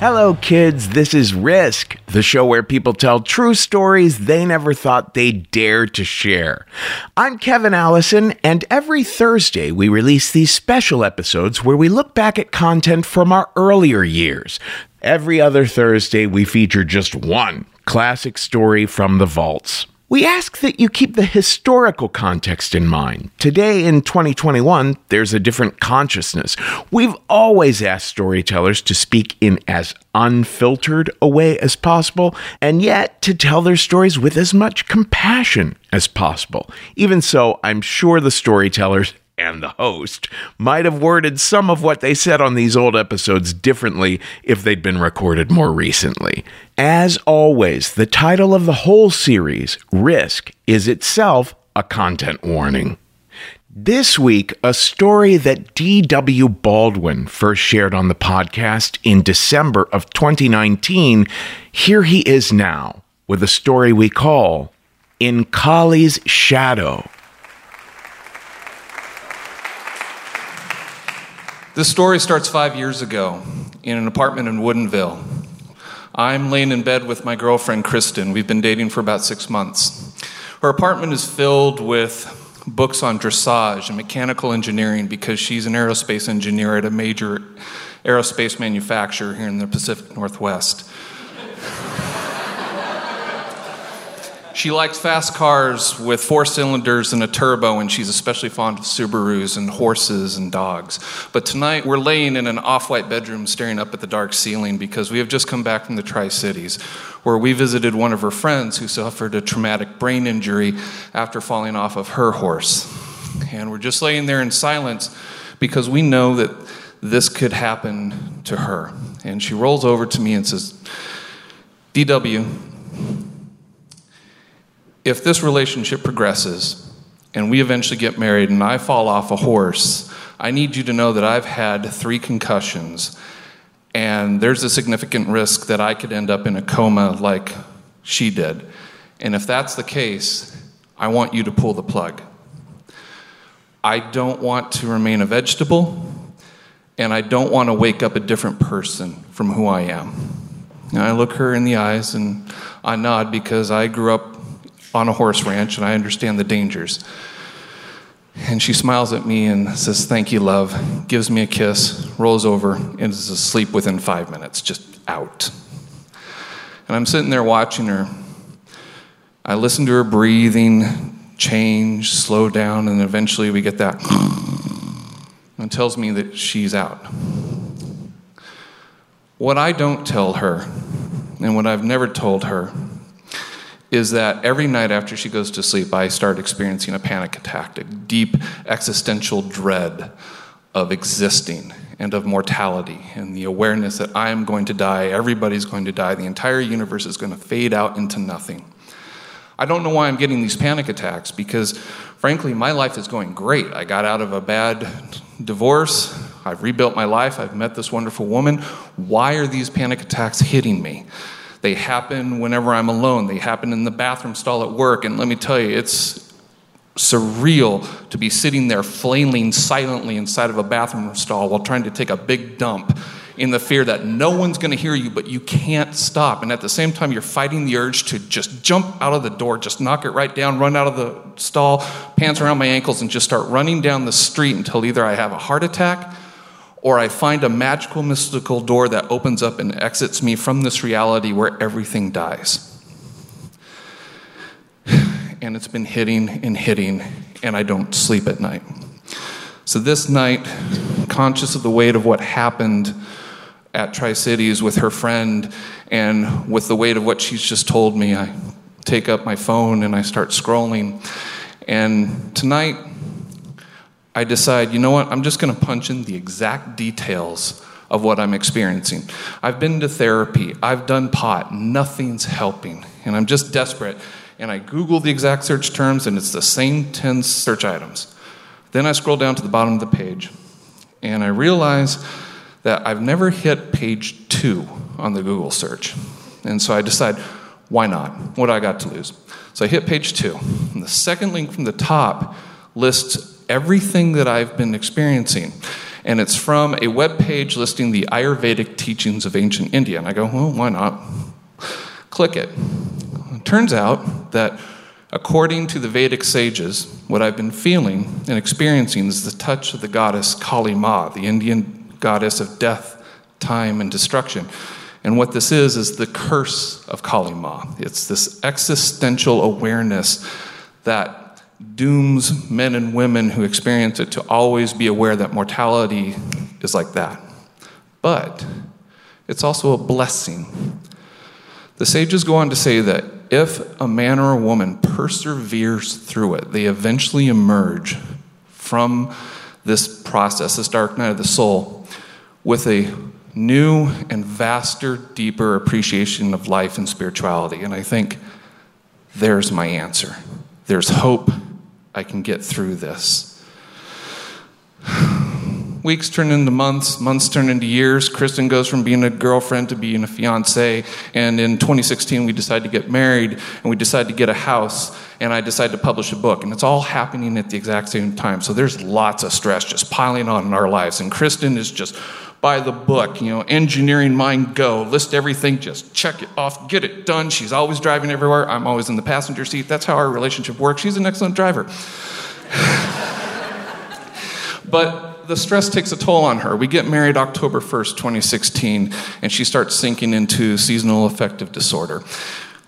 Hello, kids. This is Risk, the show where people tell true stories they never thought they'd dare to share. I'm Kevin Allison, and every Thursday we release these special episodes where we look back at content from our earlier years. Every other Thursday, we feature just one classic story from the vaults. We ask that you keep the historical context in mind. Today, in 2021, there's a different consciousness. We've always asked storytellers to speak in as unfiltered a way as possible, and yet to tell their stories with as much compassion as possible. Even so, I'm sure the storytellers and the host might have worded some of what they said on these old episodes differently if they'd been recorded more recently. As always, the title of the whole series, Risk, is itself a content warning. This week, a story that D.W. Baldwin first shared on the podcast in December of 2019. Here he is now with a story we call In Kali's Shadow. This story starts five years ago in an apartment in Woodinville. I'm laying in bed with my girlfriend, Kristen. We've been dating for about six months. Her apartment is filled with books on dressage and mechanical engineering because she's an aerospace engineer at a major aerospace manufacturer here in the Pacific Northwest. She likes fast cars with four cylinders and a turbo, and she's especially fond of Subarus and horses and dogs. But tonight we're laying in an off white bedroom staring up at the dark ceiling because we have just come back from the Tri Cities, where we visited one of her friends who suffered a traumatic brain injury after falling off of her horse. And we're just laying there in silence because we know that this could happen to her. And she rolls over to me and says, DW, if this relationship progresses and we eventually get married and I fall off a horse, I need you to know that I've had three concussions and there's a significant risk that I could end up in a coma like she did. And if that's the case, I want you to pull the plug. I don't want to remain a vegetable, and I don't want to wake up a different person from who I am. And I look her in the eyes and I nod because I grew up on a horse ranch and I understand the dangers. And she smiles at me and says, Thank you, love, gives me a kiss, rolls over, and is asleep within five minutes, just out. And I'm sitting there watching her. I listen to her breathing change, slow down, and eventually we get that and tells me that she's out. What I don't tell her, and what I've never told her, is that every night after she goes to sleep, I start experiencing a panic attack, a deep existential dread of existing and of mortality, and the awareness that I am going to die, everybody's going to die, the entire universe is going to fade out into nothing. I don't know why I'm getting these panic attacks because, frankly, my life is going great. I got out of a bad divorce. I've rebuilt my life. I've met this wonderful woman. Why are these panic attacks hitting me? They happen whenever I'm alone. They happen in the bathroom stall at work. And let me tell you, it's surreal to be sitting there flailing silently inside of a bathroom stall while trying to take a big dump in the fear that no one's going to hear you, but you can't stop. And at the same time, you're fighting the urge to just jump out of the door, just knock it right down, run out of the stall, pants around my ankles, and just start running down the street until either I have a heart attack or I find a magical, mystical door that opens up and exits me from this reality where everything dies. And it's been hitting and hitting, and I don't sleep at night. So, this night, conscious of the weight of what happened at Tri Cities with her friend and with the weight of what she's just told me, I take up my phone and I start scrolling. And tonight, I decide, you know what, I'm just going to punch in the exact details of what I'm experiencing. I've been to therapy, I've done pot, nothing's helping, and I'm just desperate. And I Google the exact search terms, and it's the same 10 search items. Then I scroll down to the bottom of the page, and I realize that I've never hit page two on the Google search. And so I decide, why not? What do I got to lose? So I hit page two. And the second link from the top lists everything that I've been experiencing. And it's from a web page listing the Ayurvedic teachings of ancient India. And I go, well, why not? Click it. It turns out that according to the Vedic sages, what I've been feeling and experiencing is the touch of the goddess Kali Ma, the Indian goddess of death, time, and destruction. And what this is, is the curse of Kali Ma. It's this existential awareness that dooms men and women who experience it to always be aware that mortality is like that. But it's also a blessing. The sages go on to say that if a man or a woman perseveres through it, they eventually emerge from this process, this dark night of the soul, with a new and vaster, deeper appreciation of life and spirituality. And I think there's my answer. There's hope I can get through this. Weeks turn into months, months turn into years. Kristen goes from being a girlfriend to being a fiance. And in 2016, we decide to get married and we decide to get a house. And I decide to publish a book. And it's all happening at the exact same time. So there's lots of stress just piling on in our lives. And Kristen is just by the book, you know, engineering mind go, list everything, just check it off, get it done. She's always driving everywhere. I'm always in the passenger seat. That's how our relationship works. She's an excellent driver. but the stress takes a toll on her. We get married October 1st, 2016, and she starts sinking into seasonal affective disorder.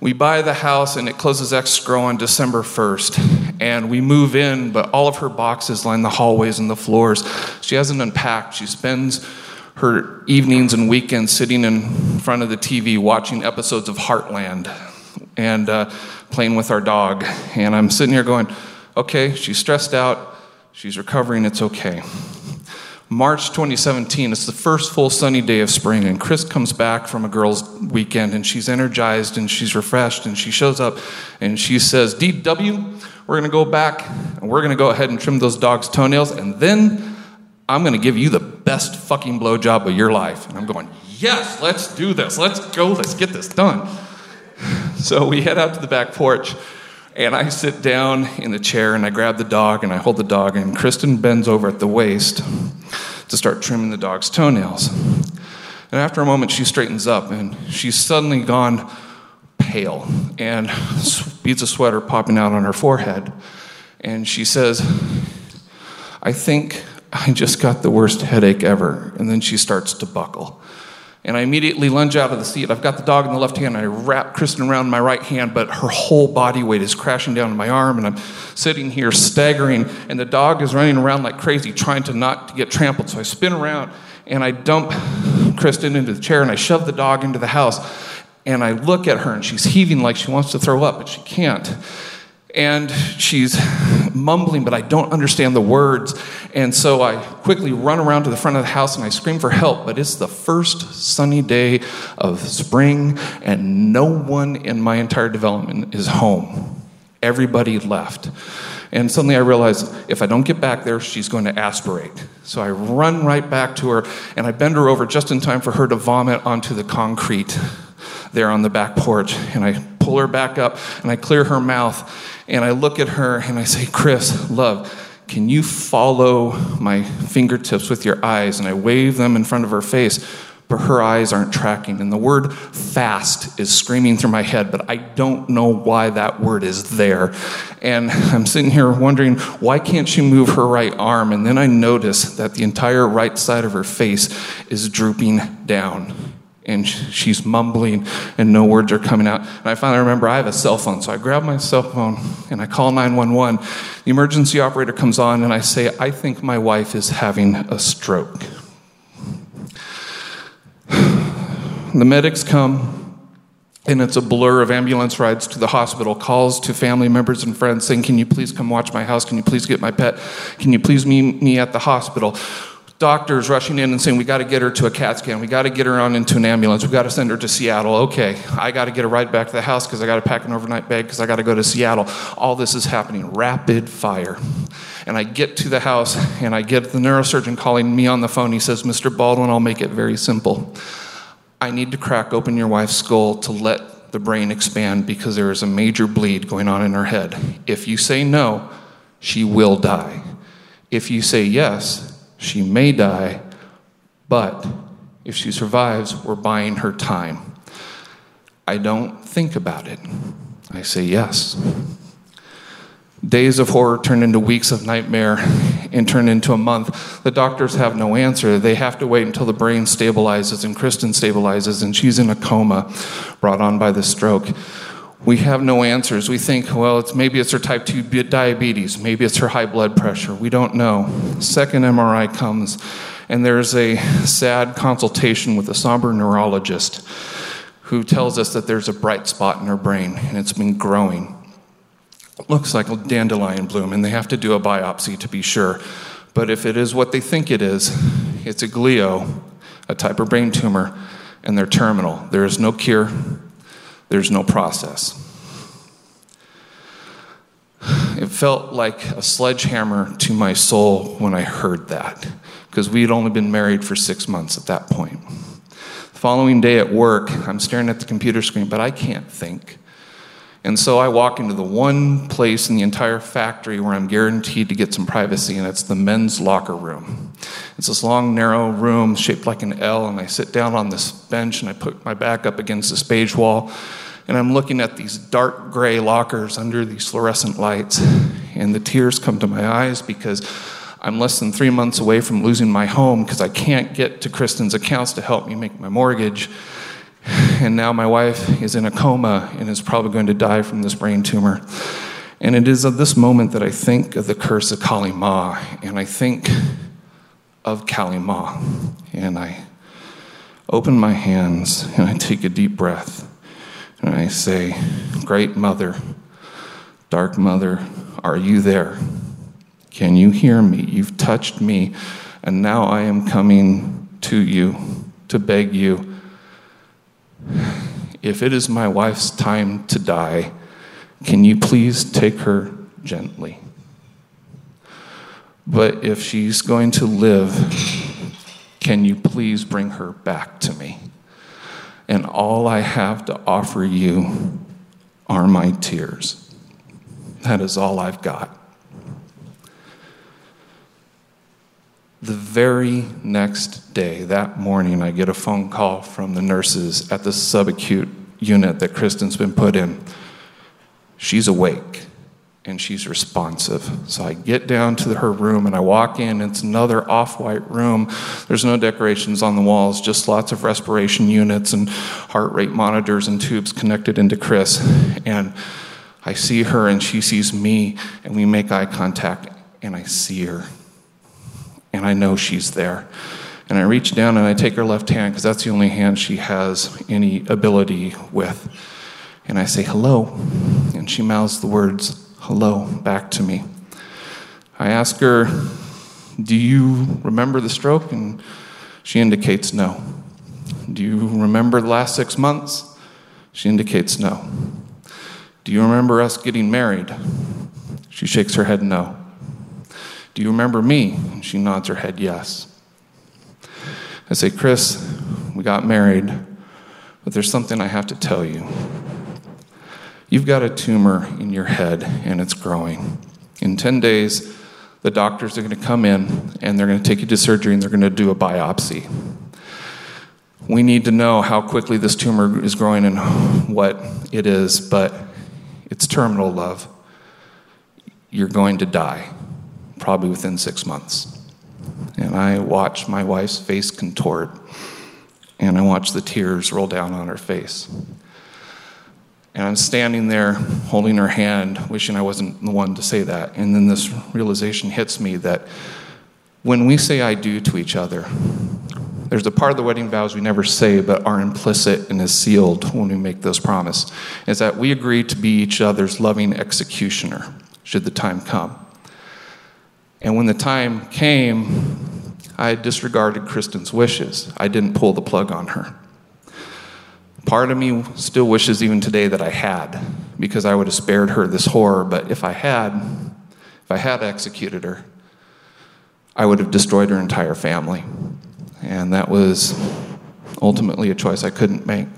We buy the house and it closes escrow on December 1st. And we move in, but all of her boxes line the hallways and the floors. She hasn't unpacked. She spends her evenings and weekends sitting in front of the TV watching episodes of Heartland and uh, playing with our dog. And I'm sitting here going, okay, she's stressed out, she's recovering, it's okay. March 2017, it's the first full sunny day of spring, and Chris comes back from a girls' weekend, and she's energized and she's refreshed, and she shows up and she says, DW, we're gonna go back and we're gonna go ahead and trim those dogs' toenails, and then I'm to give you the best fucking blowjob of your life. And I'm going, yes, let's do this. Let's go. Let's get this done. So we head out to the back porch, and I sit down in the chair and I grab the dog and I hold the dog, and Kristen bends over at the waist to start trimming the dog's toenails. And after a moment, she straightens up and she's suddenly gone pale and beads of sweat are popping out on her forehead. And she says, I think I just got the worst headache ever. And then she starts to buckle. And I immediately lunge out of the seat. I've got the dog in the left hand, and I wrap Kristen around my right hand, but her whole body weight is crashing down on my arm, and I'm sitting here staggering, and the dog is running around like crazy, trying to not get trampled. So I spin around and I dump Kristen into the chair, and I shove the dog into the house. And I look at her, and she's heaving like she wants to throw up, but she can't and she's mumbling, but I don't understand the words. And so I quickly run around to the front of the house and I scream for help. But it's the first sunny day of spring, and no one in my entire development is home. Everybody left. And suddenly I realize if I don't get back there, she's going to aspirate. So I run right back to her and I bend her over just in time for her to vomit onto the concrete there on the back porch. And I pull her back up and I clear her mouth and I look at her and I say, Chris, love, can you follow my fingertips with your eyes? And I wave them in front of her face but her eyes aren't tracking. And the word fast is screaming through my head, but I don't know why that word is there. And I'm sitting here wondering, why can't she move her right arm? And then I notice that the entire right side of her face is drooping down. And she's mumbling, and no words are coming out. And I finally remember I have a cell phone, so I grab my cell phone and I call 911. The emergency operator comes on, and I say, I think my wife is having a stroke. The medics come, and it's a blur of ambulance rides to the hospital, calls to family members and friends saying, Can you please come watch my house? Can you please get my pet? Can you please meet me at the hospital? Doctors rushing in and saying, We got to get her to a CAT scan. We got to get her on into an ambulance. We got to send her to Seattle. Okay, I got to get her right back to the house because I got to pack an overnight bag because I got to go to Seattle. All this is happening rapid fire. And I get to the house and I get the neurosurgeon calling me on the phone. He says, Mr. Baldwin, I'll make it very simple. I need to crack open your wife's skull to let the brain expand because there is a major bleed going on in her head. If you say no, she will die. If you say yes, she may die, but if she survives, we're buying her time. I don't think about it. I say yes. Days of horror turn into weeks of nightmare and turn into a month. The doctors have no answer. They have to wait until the brain stabilizes and Kristen stabilizes and she's in a coma brought on by the stroke. We have no answers. We think, well, it's, maybe it's her type 2 diabetes, maybe it's her high blood pressure. We don't know. Second MRI comes, and there's a sad consultation with a somber neurologist who tells us that there's a bright spot in her brain and it's been growing looks like a dandelion bloom, and they have to do a biopsy to be sure. But if it is what they think it is, it's a glio, a type of brain tumor, and they're terminal. There is no cure, there's no process. It felt like a sledgehammer to my soul when I heard that, because we had only been married for six months at that point. The following day at work, I'm staring at the computer screen, but I can't think. And so I walk into the one place in the entire factory where I'm guaranteed to get some privacy, and it's the men's locker room. It's this long, narrow room shaped like an L, and I sit down on this bench and I put my back up against this beige wall, and I'm looking at these dark gray lockers under these fluorescent lights, and the tears come to my eyes because I'm less than three months away from losing my home because I can't get to Kristen's accounts to help me make my mortgage. And now my wife is in a coma and is probably going to die from this brain tumor. And it is at this moment that I think of the curse of Kali Ma, and I think of Kali Ma. And I open my hands and I take a deep breath and I say, Great Mother, Dark Mother, are you there? Can you hear me? You've touched me, and now I am coming to you to beg you if it is my wife's time to die, can you please take her gently? But if she's going to live, can you please bring her back to me? And all I have to offer you are my tears. That is all I've got. The very next day, that morning, I get a phone call from the nurses at the subacute unit that Kristen's been put in. She's awake and she's responsive. So I get down to her room and I walk in. It's another off white room. There's no decorations on the walls, just lots of respiration units and heart rate monitors and tubes connected into Chris. And I see her and she sees me, and we make eye contact, and I see her and I know she's there. And I reach down and I take her left hand because that's the only hand she has any ability with. And I say, hello. And she mouths the words, hello, back to me. I ask her, do you remember the stroke? And she indicates no. Do you remember the last six months? She indicates no. Do you remember us getting married? She shakes her head no. Do you remember me? She nods her head yes. I say, Chris, we got married, but there's something I have to tell you. You've got a tumor in your head and it's growing. In 10 days, the doctors are going to come in and they're going to take you to surgery and they're going to do a biopsy. We need to know how quickly this tumor is growing and what it is, but it's terminal, love. You're going to die, probably within six months. And I watch my wife's face contort, and I watch the tears roll down on her face. And I'm standing there holding her hand, wishing I wasn't the one to say that. And then this realization hits me that when we say I do to each other, there's a part of the wedding vows we never say but are implicit and is sealed when we make those promises. Is that we agree to be each other's loving executioner should the time come. And when the time came, I disregarded Kristen's wishes. I didn't pull the plug on her. Part of me still wishes even today that I had, because I would have spared her this horror. But if I had, if I had executed her, I would have destroyed her entire family. And that was ultimately a choice I couldn't make.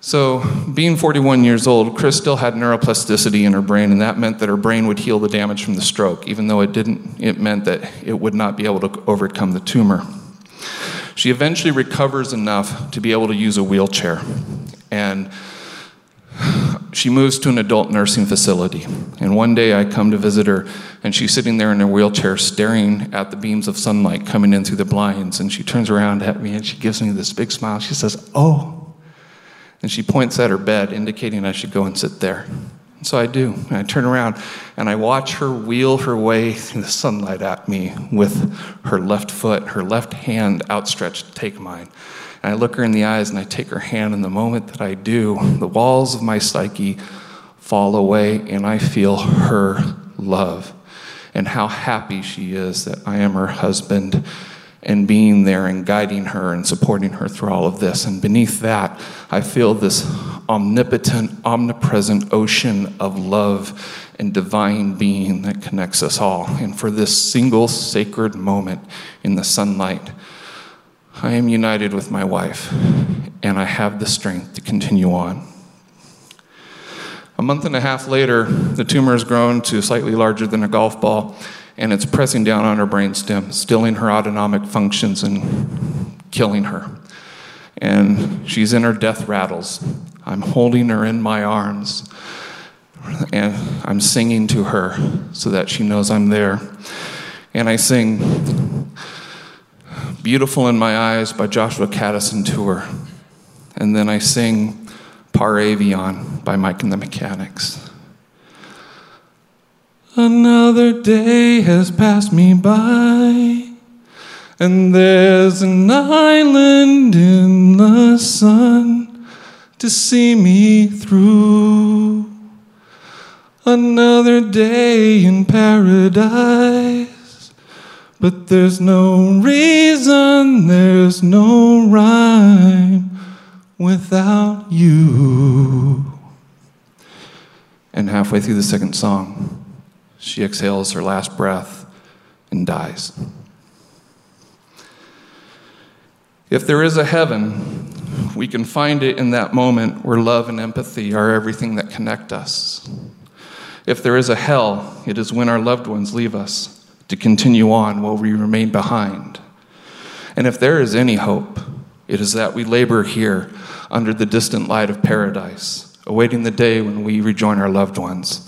So, being 41 years old, Chris still had neuroplasticity in her brain, and that meant that her brain would heal the damage from the stroke. Even though it didn't, it meant that it would not be able to overcome the tumor. She eventually recovers enough to be able to use a wheelchair. And she moves to an adult nursing facility. And one day I come to visit her, and she's sitting there in her wheelchair staring at the beams of sunlight coming in through the blinds. And she turns around at me and she gives me this big smile. She says, Oh. And she points at her bed, indicating I should go and sit there. And so I do. And I turn around and I watch her wheel her way through the sunlight at me with her left foot, her left hand outstretched to take mine. And I look her in the eyes and I take her hand, and the moment that I do, the walls of my psyche fall away, and I feel her love and how happy she is that I am her husband and being there and guiding her and supporting her through all of this. And beneath that, I feel this omnipotent, omnipresent ocean of love and divine being that connects us all. And for this single sacred moment in the sunlight, I am united with my wife, and I have the strength to continue on. A month and a half later, the tumor has grown to slightly larger than a golf ball, and it's pressing down on her brainstem, stilling her autonomic functions and killing her. And she's in her death rattles. I'm holding her in my arms, and I'm singing to her so that she knows I'm there. And I sing Beautiful in My Eyes by Joshua Kadison to her. And then I sing Par Avion by Mike and the Mechanics. Another day has passed me by, and there's an island in the sun to see me through. Another day in paradise, but there's no reason, there's no rhyme without you. And halfway through the second song, she exhales her last breath and dies. If there is a heaven, we can find it in that moment where love and empathy are everything that connect us. If there is a hell, it is when our loved ones leave us to continue on while we remain behind. And if there is any hope, it is that we labor here under the distant light of paradise, awaiting the day when we rejoin our loved ones